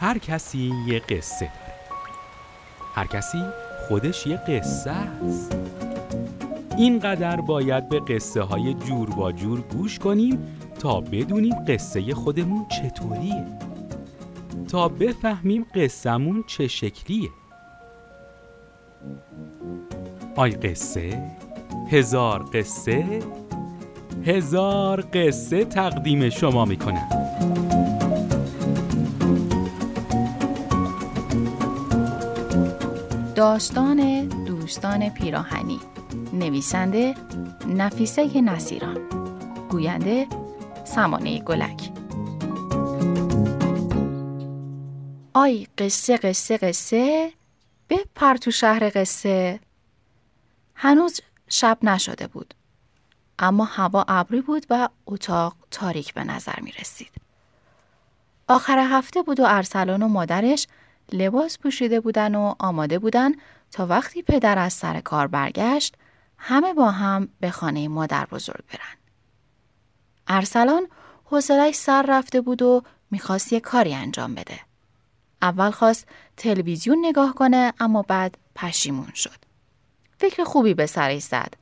هر کسی یه قصه داره. هر کسی خودش یه قصه است. اینقدر باید به قصه های جور با جور گوش کنیم تا بدونیم قصه خودمون چطوریه. تا بفهمیم قصهمون چه شکلیه. آی قصه هزار قصه هزار قصه تقدیم شما می‌کنم. داستان دوستان پیراهنی. نویسنده نفیسه نصیران. گوینده سمانه گلک. آی قصه قصه قصه. بپر تو شهر قصه. هنوز شب نشده بود. اما هوا ابری بود و اتاق تاریک به نظر می رسید. آخر هفته بود و ارسلان و مادرش لباس پوشیده بودن و آماده بودن تا وقتی پدر از سر کار برگشت همه با هم به خانه مادر بزرگ برن. ارسلان حوصلش سر رفته بود و می‌خواست یه کاری انجام بده. اول خواست تلویزیون نگاه کنه اما بعد پشیمون شد. فکر خوبی به سرش زد.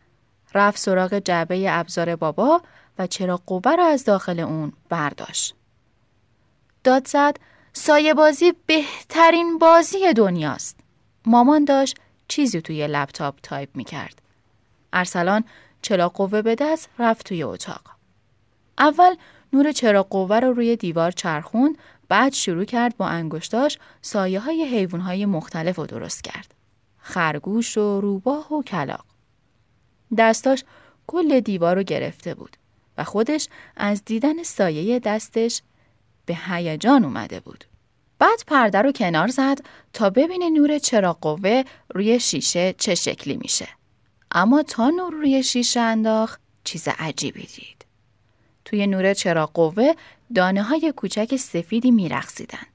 رفت سراغ جعبه ابزار بابا و چراغ قوه را از داخل اون برداشت. داد زد سایه بازی بهترین بازی دنیاست. مامان داشت چیزی توی لپتاپ تایپ می کرد. ارسلان چراغ قوه به دست رفت توی اتاق. اول نور چراغ قوه رو روی دیوار چرخوند بعد شروع کرد با انگشتاش سایه های حیوان های مختلف رو درست کرد. خرگوش و روباه و کلاغ. دستاش کل دیوار رو گرفته بود و خودش از دیدن سایه دستش به هیجان اومده بود. بعد پرده رو کنار زد تا ببینه نور چراغ قوه روی شیشه چه شکلی میشه. اما تا نور روی شیشه انداخت چیز عجیبی دید. توی نور چراغ قوه دانه های کوچک سفیدی میرخصیدن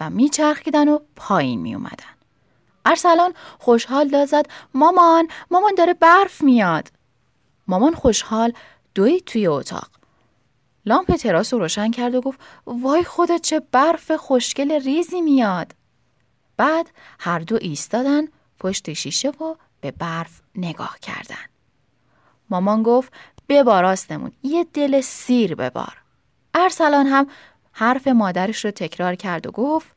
و میچرخیدن و پایین می اومدن. ارسلان خوشحال داد زد مامان مامان داره برف میاد. مامان خوشحال دوید توی اتاق. لامپ تراس رو روشن کرد و گفت وای خودت چه برف خوشگل ریزی میاد. بعد هر دو ایستادن پشت شیشه و به برف نگاه کردن. مامان گفت ببار آستمون یه دل سیر ببار. ارسلان هم حرف مادرش رو تکرار کرد و گفت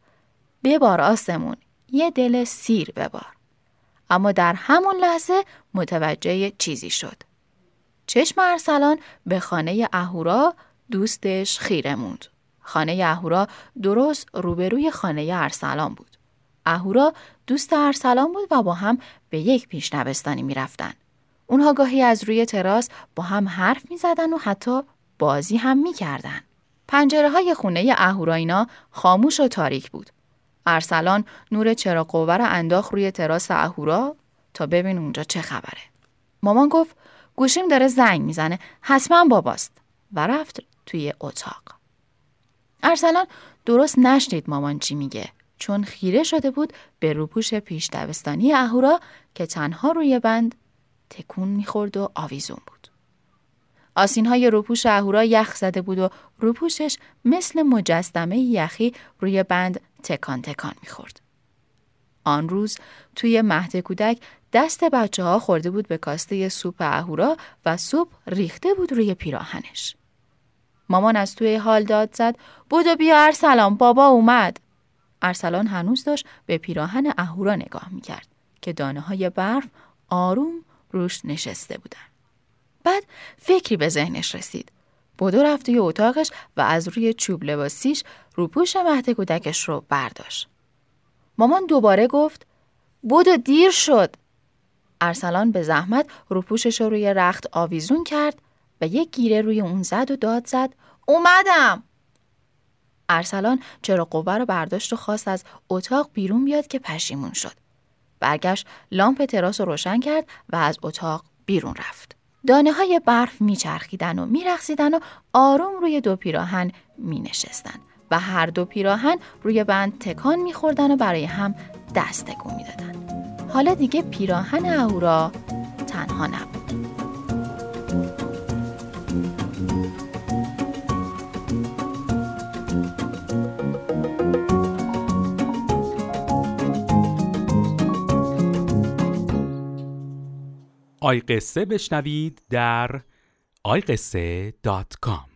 ببار آسمون یه دل سیر ببار. اما در همون لحظه متوجه چیزی شد. چشم ارسلان به خانه اهورا دوستش خیره موند. خانه اهورا درست روبروی خانه ارسلان بود. اهورا دوست ارسلان بود و با هم به یک پیشنوستانی می رفتن. اونها گاهی از روی تراس با هم حرف می زدن و حتی بازی هم می کردن. پنجره های خونه اهوراینا خاموش و تاریک بود. ارسلان نور چراغ قوه را انداخت روی تراس اهورا تا ببین اونجا چه خبره. مامان گفت گوشیم داره زنگ می‌زنه حتما باباست و رفت توی اتاق. ارسلان درست نشنید مامان چی میگه چون خیره شده بود به روپوش پیش دوستانی اهورا که تنها روی بند تکون می‌خورد و آویزون بود. آسین های روپوش اهورا یخ زده بود و روپوشش مثل مجسمه یخی روی بند تکان تکان می‌خورد. آن روز توی مهد کودک دست بچه ها خورده بود به کاسته سوپ اهورا و سوپ ریخته بود روی پیراهنش. مامان از توی حال داد زد بودو بیا ارسلان بابا اومد. ارسلان هنوز داشت به پیراهن اهورا نگاه می‌کرد که دانه های برف آروم روش نشسته بودن. بعد فکری به ذهنش رسید. بودو رفت توی اتاقش و از روی چوب لباسیش روپوش مهد کودکش رو برداشت. مامان دوباره گفت بودو دیر شد. ارسلان به زحمت روپوشش رو روی رخت آویزون کرد و یک گیره روی اون زد و داد زد اومدم. ارسلان چرا قوه رو برداشت و خواست از اتاق بیرون بیاد که پشیمون شد. برگشت لامپ تراس رو روشن کرد و از اتاق بیرون رفت. دانه های برف میچرخیدن و میرخصیدن و آروم روی دو پیراهن می نشستن و هر دو پیراهن روی بند تکان میخوردن و برای هم دست تکون می‌دادن. حالا دیگه پیراهن اهورا تنها نبود. آی قصه بشنوید در آیقصه.com